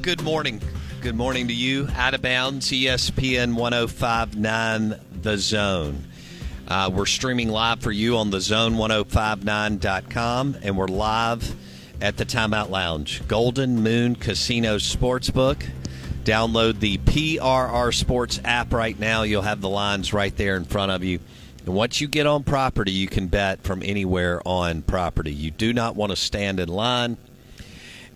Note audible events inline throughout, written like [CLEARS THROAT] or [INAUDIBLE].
Good morning. Good morning to you. Out of bounds, ESPN 1059 The Zone. Uh, we're streaming live for you on the zone1059.com, and we're live at the Timeout Lounge. Golden Moon Casino Sportsbook. Download the PRR Sports app right now. You'll have the lines right there in front of you. And once you get on property, you can bet from anywhere on property. You do not want to stand in line.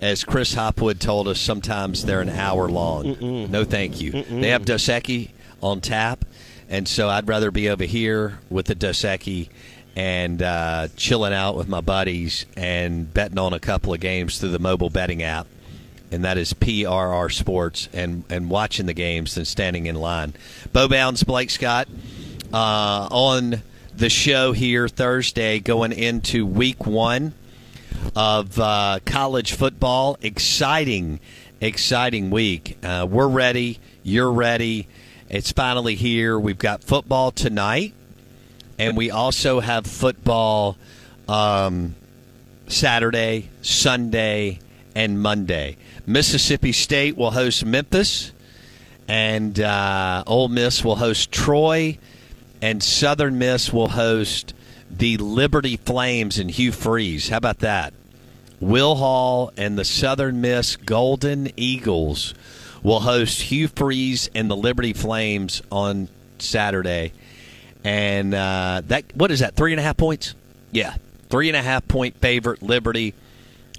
As Chris Hopwood told us, sometimes they're an hour long. Mm-mm. No, thank you. Mm-mm. They have Dos Equis on tap, and so I'd rather be over here with the Dos Equis and uh, chilling out with my buddies and betting on a couple of games through the mobile betting app. And that is PRR Sports and, and watching the games than standing in line. Bo Bounds, Blake Scott uh, on the show here Thursday going into week one of uh, college football. Exciting, exciting week. Uh, we're ready. You're ready. It's finally here. We've got football tonight, and we also have football um, Saturday, Sunday, and Monday. Mississippi State will host Memphis, and uh, Ole Miss will host Troy, and Southern Miss will host the Liberty Flames and Hugh Freeze. How about that? Will Hall and the Southern Miss Golden Eagles will host Hugh Freeze and the Liberty Flames on Saturday. And uh, that what is that? Three and a half points? Yeah, three and a half point favorite Liberty.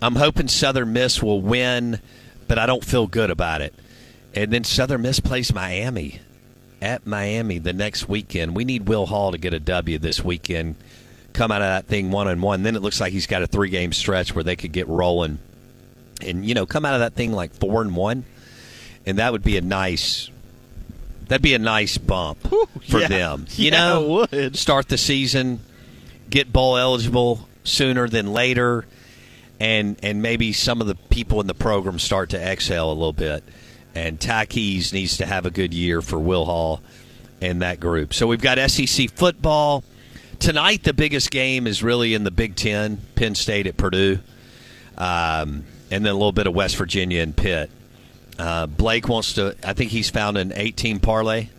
I'm hoping Southern Miss will win, but I don't feel good about it. And then Southern Miss plays Miami at Miami the next weekend. We need Will Hall to get a W this weekend. Come out of that thing one and one. Then it looks like he's got a three game stretch where they could get rolling, and you know come out of that thing like four and one, and that would be a nice. That'd be a nice bump for yeah. them. [LAUGHS] You Yeah, know, would. start the season, get bowl eligible sooner than later, and and maybe some of the people in the program start to exhale a little bit. And Ty Keyes needs to have a good year for Will Hall and that group. So we've got SEC football tonight. The biggest game is really in the Big Ten, Penn State at Purdue, um, and then a little bit of West Virginia and Pitt. Uh, Blake wants to. I think he's found an 18 parlay.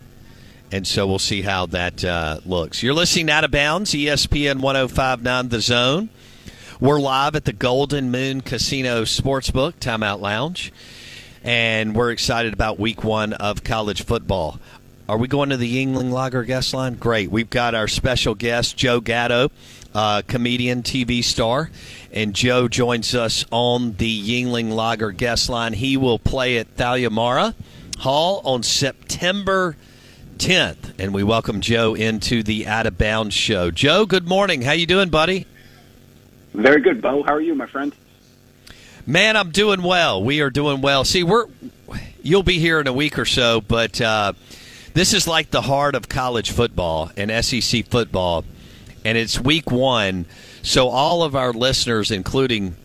And so we'll see how that uh, looks. You're listening out of bounds, ESPN 1059 The Zone. We're live at the Golden Moon Casino Sportsbook, Timeout Lounge. And we're excited about week one of college football. Are we going to the Yuengling Lager guest line? Great. We've got our special guest, Joe Gatto, uh, comedian, TV star. And Joe joins us on the Yuengling Lager guest line. He will play at Thalia Mara Hall on September 10th. And we welcome Joe into the Out of Bounds show. Joe, good morning. How you doing, buddy? Very good, Bo. How are you, my friend? Man, I'm doing well. We are doing well. See, we're you'll be here in a week or so, but uh, this is like the heart of college football and SEC football, and it's week one. So all of our listeners, including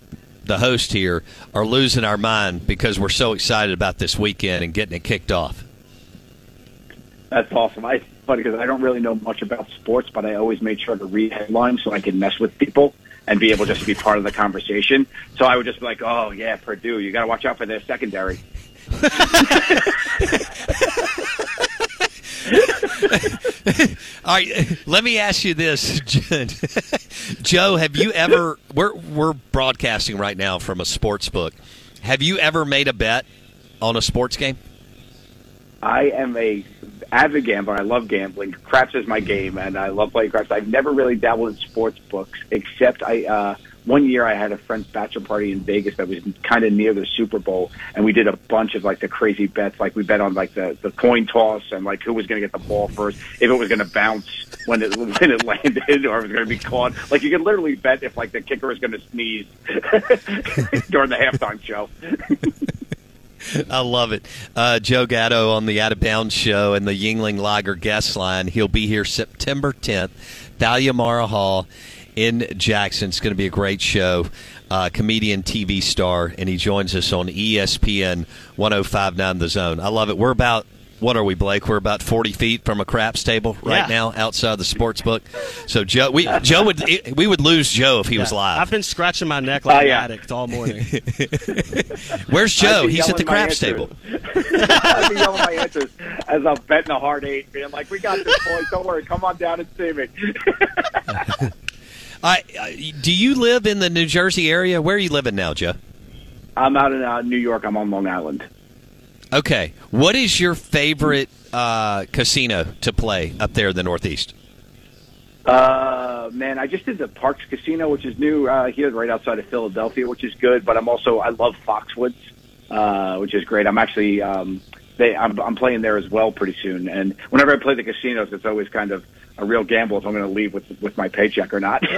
the host here, are losing our mind because we're so excited about this weekend and getting it kicked off. That's awesome. I, it's funny because I don't really know much about sports, but I always made sure to read headlines so I could mess with people and be able just to be part of the conversation. So I would just be like, "Oh yeah, Purdue, you got to watch out for their secondary." [LAUGHS] All right, let me ask you this, [LAUGHS] Joe. Have you ever? We're we're broadcasting right now from a sports book. Have you ever made a bet on a sports game? I am a avid gambler. I love gambling. Craps is my game, and I love playing craps. I've never really dabbled in sports books, except I. Uh, one year I had a friend's bachelor party in Vegas that was kind of near the Super Bowl, and we did a bunch of like the crazy bets. Like we bet on like the the coin toss and like who was going to get the ball first, if it was going to bounce when it [LAUGHS] when it landed, or if it was going to be caught. Like you could literally bet if like the kicker was going to sneeze [LAUGHS] during the halftime show. [LAUGHS] [LAUGHS] I love it. Uh, Joe Gatto on the Out of Bounds show and the Yuengling Lager guest line. He'll be here September 10th, Thalia Hall in Jackson. It's going to be a great show. Uh, comedian, TV star, and he joins us on ESPN 1059 The Zone. I love it. We're about what are we, Blake? We're about forty feet from a craps table right Yeah. now outside the sports book. So Joe, we Joe would we would lose Joe if he was live. I've been scratching my neck like Oh, an addict all morning. [LAUGHS] Where's Joe? He's at the craps table. [LAUGHS] I've been yelling my answers as I'm betting a hard eight, being like, "We got this, boys. Don't worry. Come on down and see me." [LAUGHS] I, I, do you live in the New Jersey area? Where are you living now, Joe? I'm out in uh, New York. I'm on Long Island. Okay. What is your favorite uh, casino to play up there in the Northeast? Uh, man, I just did the Parx Casino, which is new uh, here, right outside of Philadelphia, which is good. But I'm also I love Foxwoods, uh, which is great. I'm actually um, they I'm, I'm playing there as well pretty soon. And whenever I play the casinos, it's always kind of a real gamble if I'm going to leave with with my paycheck or not. [LAUGHS]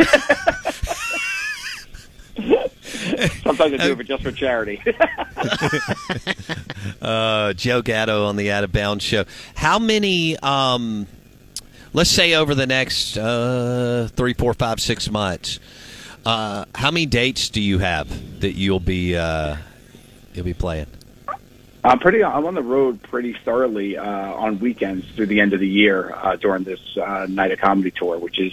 [LAUGHS] Sometimes I do it for just for charity. [LAUGHS] [LAUGHS] Uh, Joe Gatto on the Out of Bounds show. How many? Um, let's say over the next uh, three, four, five, six months. Uh, how many dates do you have that you'll be uh, you'll be playing? I'm pretty. I'm on the road pretty thoroughly uh, on weekends through the end of the year uh, during this uh, night of comedy tour, which is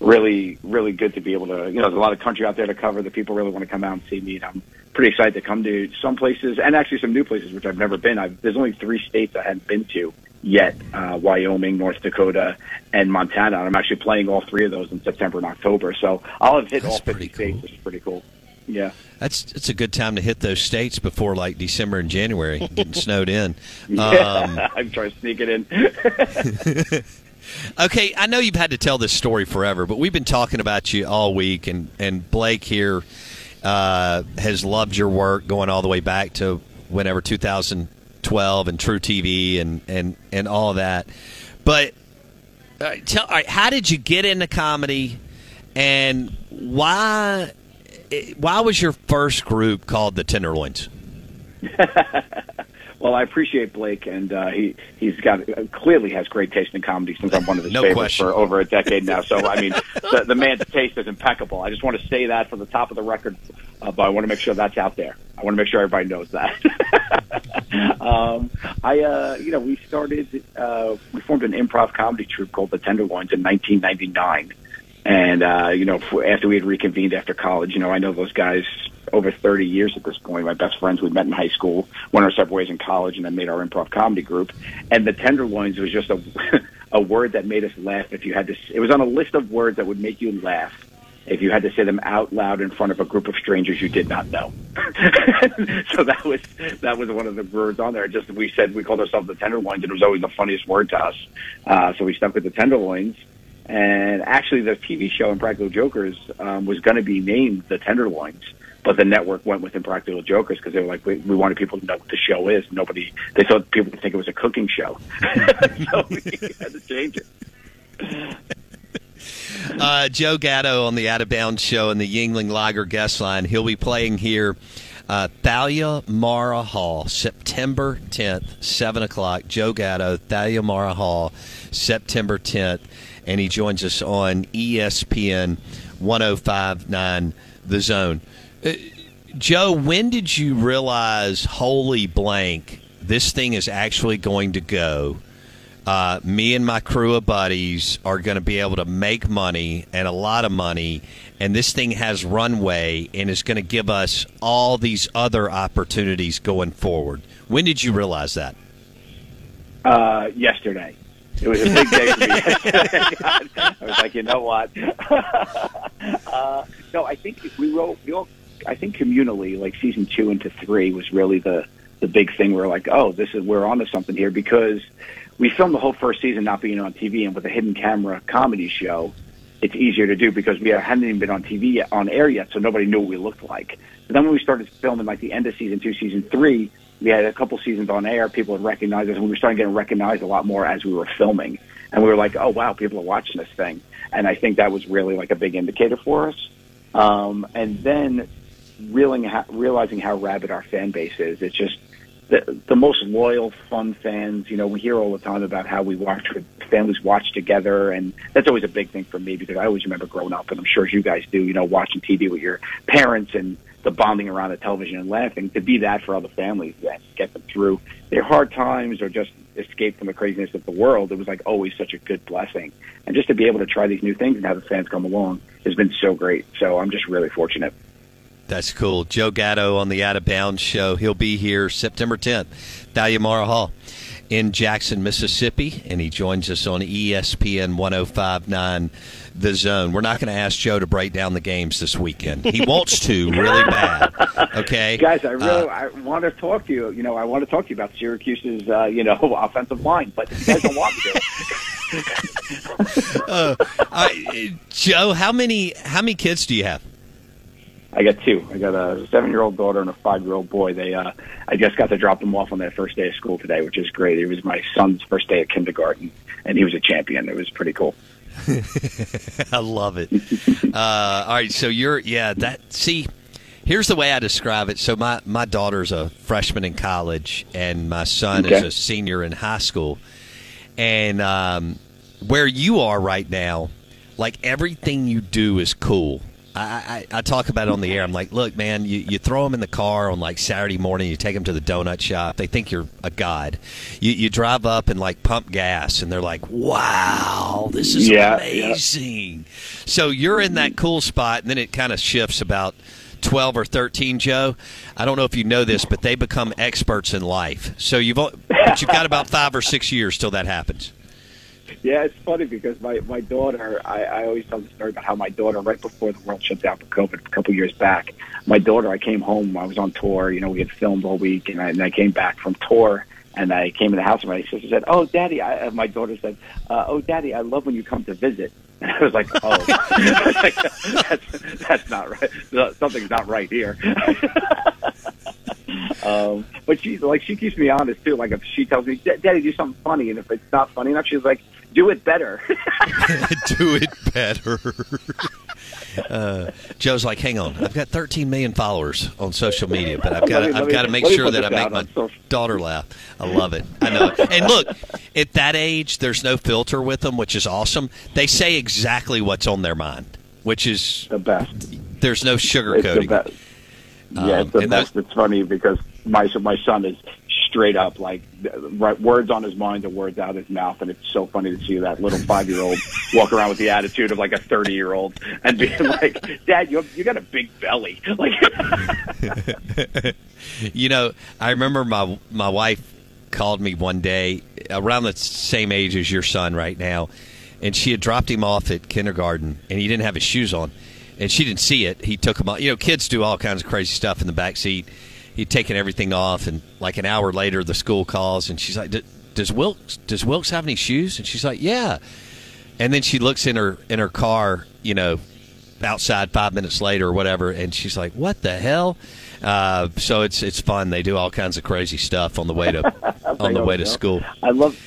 really, really good to be able to. You know, there's a lot of country out there to cover that people really want to come out and see me. And I'm pretty excited to come to some places and actually some new places which I've never been. I've, there's only three states I hadn't been to yet: uh, Wyoming, North Dakota, and Montana. And I'm actually playing all three of those in September and October. So I'll have hit That's all 50 pretty states, cool. which is pretty cool. Yeah. That's it's a good time to hit those states before like December and January, getting [LAUGHS] snowed in. Um, [LAUGHS] I'm trying to sneak it in. [LAUGHS] Okay, I know you've had to tell this story forever, but we've been talking about you all week, and and Blake here uh, has loved your work going all the way back to whenever 2012 and truTV and and and all that. But uh, tell, how did you get into comedy, and why? eh, Why was your first group called the Tenderloins? [LAUGHS] Well, I appreciate Blake, and uh, he he's got uh, clearly has great taste in comedy since I'm one of his No favorites question. for over a decade now. So I mean, the, the man's taste is impeccable. I just want to say that from the top of the record, uh, but I want to make sure that's out there. I want to make sure everybody knows that. [LAUGHS] um, I, uh, you know, we started, uh, we formed an improv comedy troupe called the Tenderloins in 1999. And, uh, you know, after we had reconvened after college, you know, I know those guys over 30 years at this point. My best friends we met in high school, went our separate ways in college, and then made our improv comedy group. And the Tenderloins was just a, [LAUGHS] a word that made us laugh. If you had to, it was on a list of words that would make you laugh if you had to say them out loud in front of a group of strangers you did not know. [LAUGHS] so that was that was one of the words on there. Just we said we called ourselves the Tenderloins, and it was always the funniest word to us. Uh, so we stuck with the Tenderloins. And actually, the TV show Impractical Jokers um, was going to be named The Tenderloins, but the network went with Impractical Jokers because they were like, we, we wanted people to know what the show is. Nobody, they thought people would think it was a cooking show, [LAUGHS] so we had to change it. uh, Joe Gatto on the Out of Bounds show and the Yuengling Lager guest line. He'll be playing here. Uh, Thalia Mara Hall, September 10th, 7 o'clock. Joe Gatto, Thalia Mara Hall, September 10th. And he joins us on ESPN 1059 The Zone. Uh, Joe, when did you realize, holy blank, this thing is actually going to go? uh, me and my crew of buddies are going to be able to make money and a lot of money, and this thing has runway and is going to give us all these other opportunities going forward. When did you realize that? Uh, yesterday. It was a big day for me. [LAUGHS] [LAUGHS] I was like, you know what? [LAUGHS] uh, no, I think we wrote. We all, I think communally, like season two into three was really the the big thing. We're like, oh, this is we're onto something here because we filmed the whole first season not being on TV and with a hidden camera comedy show. It's easier to do because we hadn't even been on TV yet, on air yet, so nobody knew what we looked like. But then when we started filming, like the end of season two, season three, we had a couple seasons on air. People had recognized us, and we were starting getting recognized a lot more as we were filming. And we were like, "Oh wow, people are watching this thing." And I think that was really like a big indicator for us. Um, and then realizing how, realizing how rabid our fan base is, it's just the, the most loyal, fun fans. You know, we hear all the time about how we watch with families watch together, and that's always a big thing for me because I always remember growing up, and I'm sure as you guys do. You know, watching TV with your parents and the bonding around the television and laughing. To be that for other families that get them through their hard times or just escape from the craziness of the world, it was like always such a good blessing. And just to be able to try these new things and have the fans come along has been so great. So I'm just really fortunate. That's cool. Joe Gatto on the Out of Bounds show. He'll be here September 10th, Thalia Mara Hall in Jackson, Mississippi, and he joins us on ESPN 1059 The Zone. We're not going to ask Joe to break down the games this weekend. He wants to really bad. Okay, [LAUGHS] guys, I really uh, I want to talk to you. You know, I want to talk to you about Syracuse's uh, you know [LAUGHS] offensive line, but you guys don't want me to. [LAUGHS] uh, I, Joe, how many how many kids do you have? I got two. I got a seven-year-old daughter and a five-year-old boy. They, uh, I just got to drop them off on their first day of school today, which is great. It was my son's first day of kindergarten, and he was a champion. It was pretty cool. [LAUGHS] I love it. uh, all right, so you're yeah. That see, here's the way I describe it. So my my daughter's a freshman in college, and my son okay. is a senior in high school, and um, where you are right now, like everything you do is cool I, I, I, talk about it on the air. I'm like, look, man, you, you throw them in the car on like Saturday morning, you take them to the donut shop. They think you're a god. You, you drive up and like pump gas, and they're like, wow, this is yeah, amazing. Yeah. So you're in that cool spot, and then it kind of shifts about 12 or 13, Joe. I don't know if you know this, but they become experts in life. So you've, but you've got about five or six years till that happens. Yeah, it's funny because my my daughter. I, I always tell the story about how my daughter, right before the world shut down for COVID, a couple years back, my daughter. I came home. I was on tour. You know, we had filmed all week, and I, and I came back from tour. And I came in the house, and my sister said, "Oh, Daddy," I, my daughter said, uh, "Oh, Daddy, I love when you come to visit." [LAUGHS] And I was like, "Oh, [LAUGHS] that's, that's not right. Something's not right here." [LAUGHS] um, but she's like, she keeps me honest too. Like if she tells me, "Daddy, do something funny," and if it's not funny enough, she's like, do it better. [LAUGHS] [LAUGHS] do it better. [LAUGHS] Uh, Joe's like, hang on, I've got 13 million followers on social media, but I've got to, I've got to make sure that I make my daughter laugh. I love it. I know. And look, at that age, there's no filter with them, which is awesome. They say exactly what's on their mind, which is the best. There's no sugarcoating. Yeah, it's the um, best. It's funny because my my son is straight up like right, words on his mind and words out of his mouth, and it's so funny to see that little five year old [LAUGHS] walk around with the attitude of like a thirty year old and being [LAUGHS] like, "Dad, you you got a big belly." [LAUGHS] Like, you know, I remember my my wife called me one day around the same age as your son right now, and she had dropped him off at kindergarten, and he didn't have his shoes on and she didn't see it. He took them off. You know, kids do all kinds of crazy stuff in the back seat. He'd taken everything off, and like an hour later, the school calls, and she's like, "Does Wilkes does Wilkes have any shoes?" And she's like, "Yeah." And then she looks in her in her car, you know, outside five minutes later or whatever, and she's like, "What the hell?" Uh, so it's it's fun. They do all kinds of crazy stuff on the way to [LAUGHS] on the way to school. I love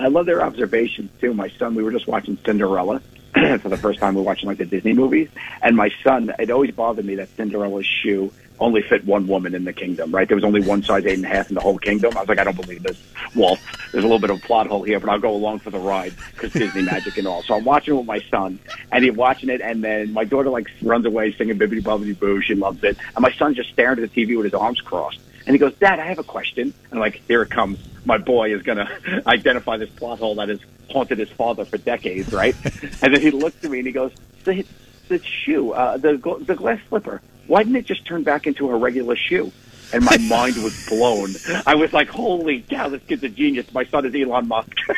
I love their observations too. My son, we were just watching Cinderella [CLEARS THROAT] for the first time. We were watching like the Disney movies, and my son. It always bothered me that Cinderella's shoe only fit one woman in the kingdom. Right? There was only one size eight and a half in the whole kingdom. I was like, I don't believe this. Well, there's a little bit of a plot hole here, but I'll go along for the ride because Disney magic and all. So I'm watching it with my son, and he's watching it, and then my daughter like runs away singing Bibbidi Bobbidi Boo. She loves it, and my son just staring at the TV with his arms crossed. And he goes, Dad, I have a question. And I'm like, here it comes. My boy is going [LAUGHS] to identify this plot hole that has haunted his father for decades, right? and then he looks at me and he goes, the, the shoe, uh, the, the glass slipper, why didn't it just turn back into a regular shoe? And my mind was blown. I was like, holy cow, this kid's a genius. My son is Elon Musk. [LAUGHS]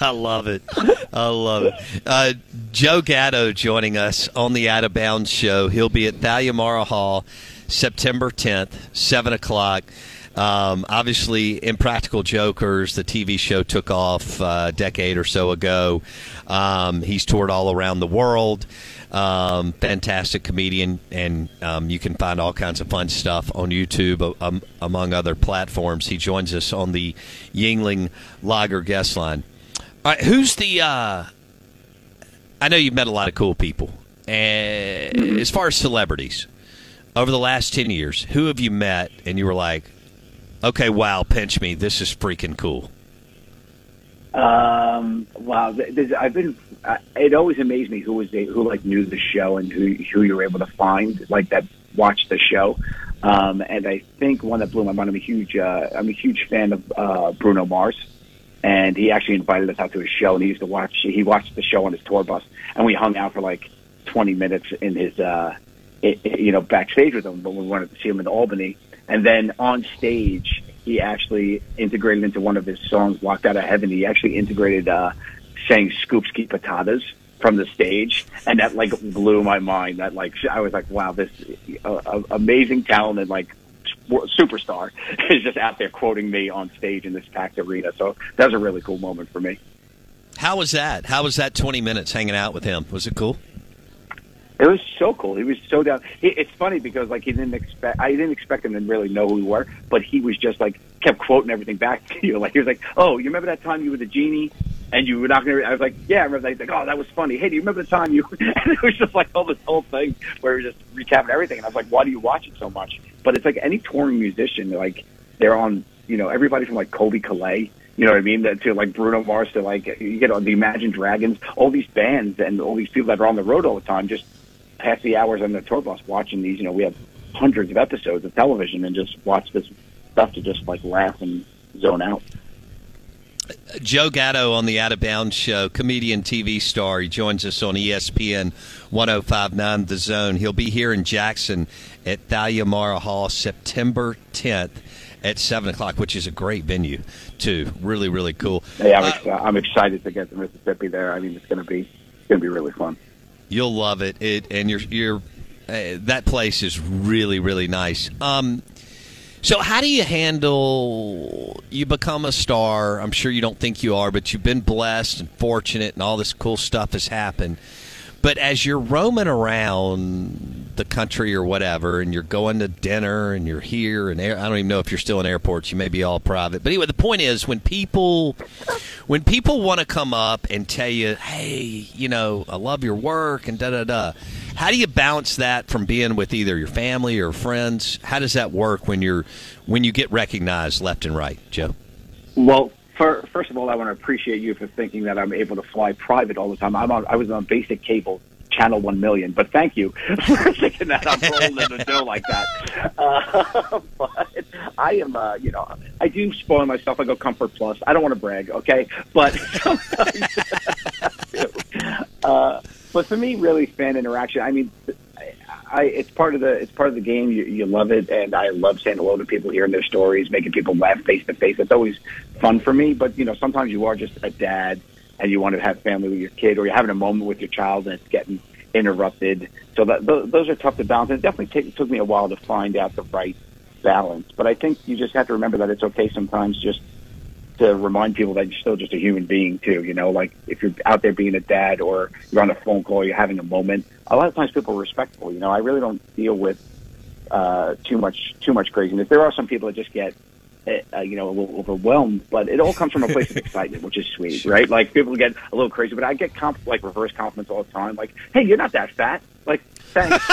I love it. I love it. Uh, Joe Gatto joining us on the Out of Bounds show. He'll be at Thalia Mara Hall September 10th, 7 o'clock. Um, obviously, Impractical Jokers, the TV show, took off uh, a decade or so ago. Um, he's toured all around the world. Um, fantastic comedian, and um, you can find all kinds of fun stuff on YouTube, um, among other platforms. He joins us on the Yuengling Lager guest line. All right, who's the? Uh, I know you've met a lot of cool people, and as far as celebrities, over the last 10 years, who have you met and you were like, okay, wow, pinch me. This is freaking cool? Um, wow, I've been. Uh, it always amazed me who was they, who like knew the show and who who you were able to find like that watched the show. Um, and I think one that blew my mind. I'm a huge uh, I'm a huge fan of uh, Bruno Mars, and he actually invited us out to his show. And he used to watch. He watched the show on his tour bus, and we hung out for like 20 minutes in his uh, it, it, you know backstage with him. But we wanted to see him in Albany, and then on stage he actually integrated into one of his songs, "Locked Out of Heaven." He actually integrated uh, saying "Scoops keep patatas" from the stage, and that like blew my mind. That like I was like, wow, this uh, amazing talent and like superstar [LAUGHS] is just out there quoting me on stage in this packed arena. So that was a really cool moment for me. How was that? How was that 20 minutes hanging out with him? Was it cool? It was so cool. He was so down. It's funny because like he didn't expect. I didn't expect him to really know who we were, but he was just like kept quoting everything back to you. [LAUGHS] Like he was like, "Oh, you remember that time you were the genie?" And you were not going to. I was like, yeah. I remember that. He's like, oh, that was funny. Hey, do you remember the time you? [LAUGHS] and it was just like all this whole thing where he was just recapping everything. And I was like, why do you watch it so much? But it's like any touring musician, like they're on. You know, everybody from like Colbie Caillat you know what I mean? To like Bruno Mars, to like you on the Imagine Dragons, all these bands and all these people that are on the road all the time, just pass the hours on the tour bus watching these. You know, we have hundreds of episodes of television and just watch this stuff to just like laugh and zone out. Joe Gatto on the Out of Bounds show, comedian, TV star. He joins us on ESPN 1059 The Zone. He'll be here in Jackson at Thalia Mara Hall September 10th at 7 o'clock, which is a great venue, too. Really, really cool. Yeah, I'm, uh, ex- I'm excited to get to Mississippi there. I mean, it's going to be it's going to be really fun. You'll love it. It and you're you're uh, that place is really really nice. Um, so how do you handle you become a star? I'm sure you don't think you are, but you've been blessed and fortunate, and all this cool stuff has happened. But as you're roaming around the country or whatever, and you're going to dinner and you're here, and I don't even know if you're still in airports. You may be all private. But anyway, the point is when people when people want to come up and tell you, "Hey, you know, I love your work," and da da da. How do you balance that from being with either your family or friends? How does that work when you're when you get recognized left and right, Joe? Well, first of all, I want to appreciate you for thinking that I'm able to fly private all the time. I'm on, I was on basic cable, channel one million, but thank you [LAUGHS] for thinking that rolling in the dough like that. Uh, [LAUGHS] but I am, uh, you know, I do spoil myself. I go Comfort Plus. I don't want to brag, okay, but [LAUGHS] uh, but for me, really, fan interaction. I mean, I, it's part of the it's part of the game. You, you love it, and I love saying hello to people, hearing their stories, making people laugh face to face. It's always fun for me. But you know, sometimes you are just a dad, and you want to have family with your kid, or you're having a moment with your child, and it's getting interrupted. So that those are tough to balance. It definitely take, took me a while to find out the right balance. But I think you just have to remember that it's okay sometimes just to remind people that you're still just a human being too. You know, like if you're out there being a dad or you're on a phone call, you're having a moment. A lot of times people are respectful. You know, I really don't deal with uh, too much too much craziness. There are some people that just get uh, you know, a little overwhelmed, but it all comes from a place of [LAUGHS] excitement, which is sweet, right? Like people get a little crazy, but I get comp- like reverse compliments all the time. Like, hey, you're not that fat. Like, thanks.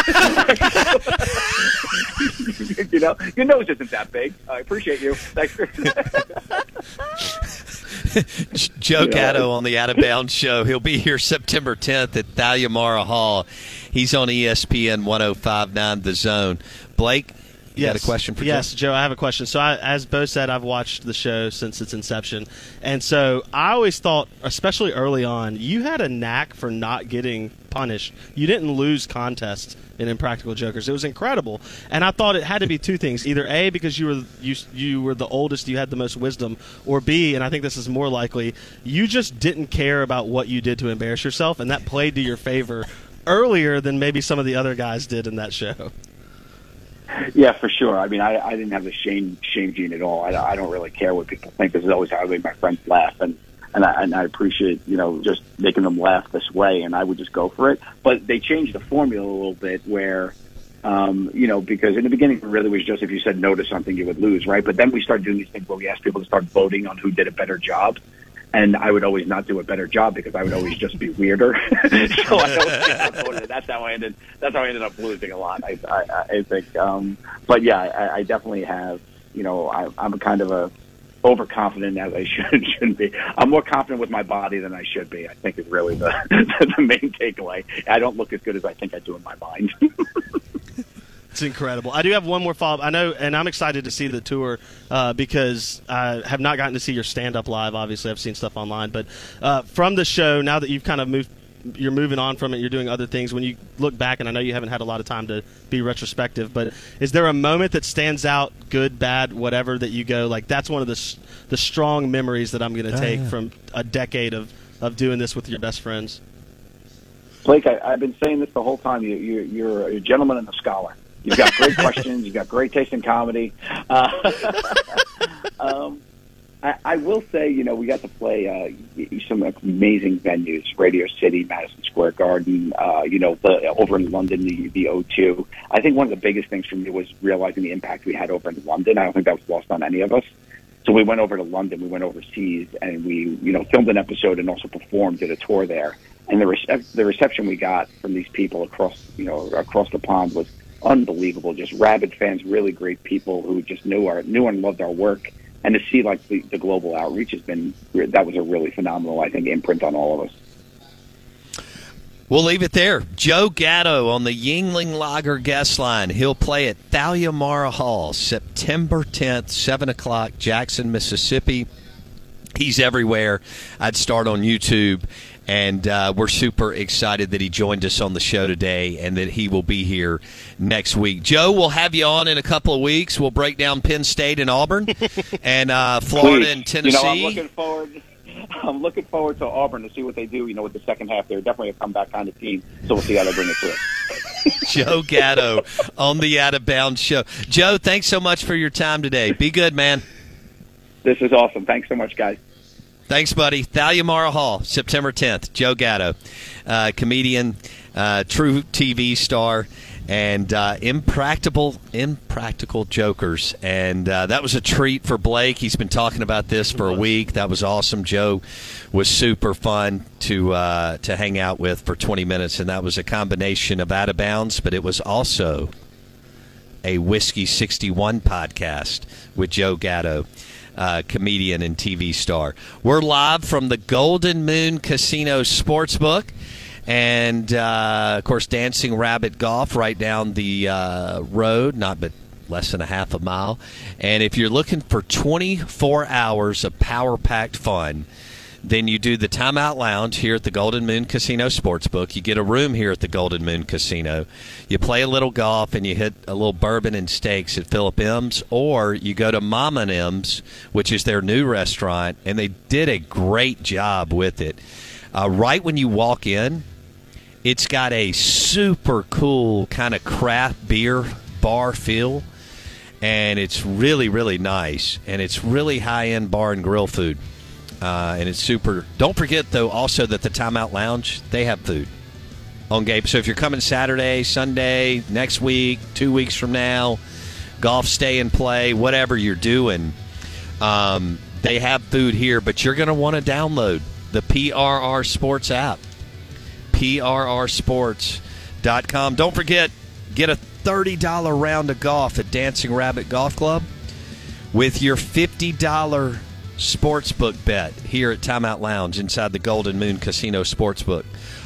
[LAUGHS] you know, your nose isn't that big. I appreciate you. Thanks. [LAUGHS] Joe Gatto on the Out of Bounds show. He'll be here September 10th at Thalia Mara Hall. He's on ESPN 1059 The Zone. Blake, you yes. got a question for yes, Joe? Joe, I have a question. So, I, as Bo said, I've watched the show since its inception, and so I always thought, especially early on, you had a knack for not getting punished. You didn't lose contests in Impractical Jokers. It was incredible, and I thought it had to be two things: either a because you were you you were the oldest, you had the most wisdom, or b, and I think this is more likely, you just didn't care about what you did to embarrass yourself, and that played to your favor earlier than maybe some of the other guys did in that show. [LAUGHS] Yeah, for sure. I mean, I, I didn't have the shame shame gene at all. I, I don't really care what people think. This is always how I make my friends laugh, and and I, and I appreciate you know just making them laugh this way. And I would just go for it. But they changed the formula a little bit where. Um, you know, because in the beginning, it really was just if you said no to something, you would lose, right? But then we started doing these things where we asked people to start voting on who did a better job. And I would always not do a better job because I would always just be weirder. [LAUGHS] so I always, that's how I ended. That's how I ended up losing a lot. I, I, I think, um, but yeah, I, I definitely have. You know, I, I'm kind of a overconfident as I [LAUGHS] should shouldn't be. I'm more confident with my body than I should be. I think is really the [LAUGHS] the main takeaway. I don't look as good as I think I do in my mind. It's incredible. I do have one more follow up. I know, and I'm excited to see the tour uh, because I have not gotten to see your stand up live. Obviously, I've seen stuff online, but uh, from the show, now that you've kind of moved, you're moving on from it. You're doing other things. When you look back, and I know you haven't had a lot of time to be retrospective, but is there a moment that stands out, good, bad, whatever, that you go like that's one of the the strong memories that I'm going to Oh, take yeah. from a decade of of doing this with your best friends? Blake, I, I've been saying this the whole time. You, you, you're a gentleman and a scholar. You've got great questions. You've got great taste in comedy. Uh, [LAUGHS] um, I, I will say, you know, we got to play uh, some amazing venues: Radio City, Madison Square Garden. Uh, you know, the, over in London, the, the O2. I think one of the biggest things for me was realizing the impact we had over in London. I don't think that was lost on any of us. So we went over to London, we went overseas, and we, you know, filmed an episode and also performed, did a tour there. And the rece- the reception we got from these people across, you know, across the pond was unbelievable. Just rabid fans, really great people who just knew our knew and loved our work. And to see like the, the global outreach has been that was a really phenomenal, I think, imprint on all of us. We'll leave it there. Joe Gatto on the Yuengling Lager guest line. He'll play at Thalia Mara Hall September 10th, 7 o'clock, Jackson, Mississippi. He's everywhere. I'd start on YouTube. And uh, we're super excited that he joined us on the show today and that he will be here next week. Joe, we'll have you on in a couple of weeks. We'll break down Penn State and Auburn [LAUGHS] and uh, Florida Please. and Tennessee. You know, I'm looking forward. I'm looking forward to Auburn to see what they do. You know, with the second half, they're definitely a comeback kind of team. So we'll see how they bring it to through. [LAUGHS] Joe Gatto on the Out of Bounds show. Joe, thanks so much for your time today. Be good, man. This is awesome. Thanks so much, guys. Thanks, buddy. Thalia Mara Hall, September 10th. Joe Gatto, uh, comedian, uh, truTV star, and uh, impractical, impractical jokers. And uh, that was a treat for Blake. He's been talking about this for a week. That was awesome. Joe was super fun to uh, to hang out with for 20 minutes, and that was a combination of Out of Bounds, but it was also a Whiskey 61 podcast with Joe Gatto, uh, comedian and TV star. We're live from the Golden Moon Casino Sportsbook. And, uh, of course, Dancing Rabbit Golf right down the uh, road, not but less than a half a mile. And if you're looking for 24 hours of power packed fun, then you do the Timeout Lounge here at the Golden Moon Casino Sportsbook. You get a room here at the Golden Moon Casino. You play a little golf and you hit a little bourbon and steaks at Phillip M's, or you go to Mama and M's, which is their new restaurant, and they did a great job with it. Uh, right when you walk in, it's got a super cool kind of craft beer bar feel, and it's really, really nice, and it's really high end bar and grill food. Uh, and it's super. Don't forget though, also that the Timeout Lounge they have food on game. So if you're coming Saturday, Sunday, next week, two weeks from now, golf, stay and play, whatever you're doing, um, they have food here. But you're going to want to download the PRR Sports app, PRRSports.com. Don't forget, get a thirty dollar round of golf at Dancing Rabbit Golf Club with your fifty dollar sportsbook bet here at Timeout Lounge inside the Golden Moon Casino Sportsbook.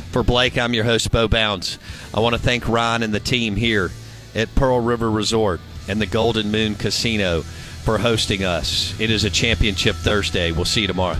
For Blake, I'm your host, Bo Bounds. I want to thank Ryan and the team here at Pearl River Resort and the Golden Moon Casino for hosting us. It is a championship Thursday. We'll see you tomorrow.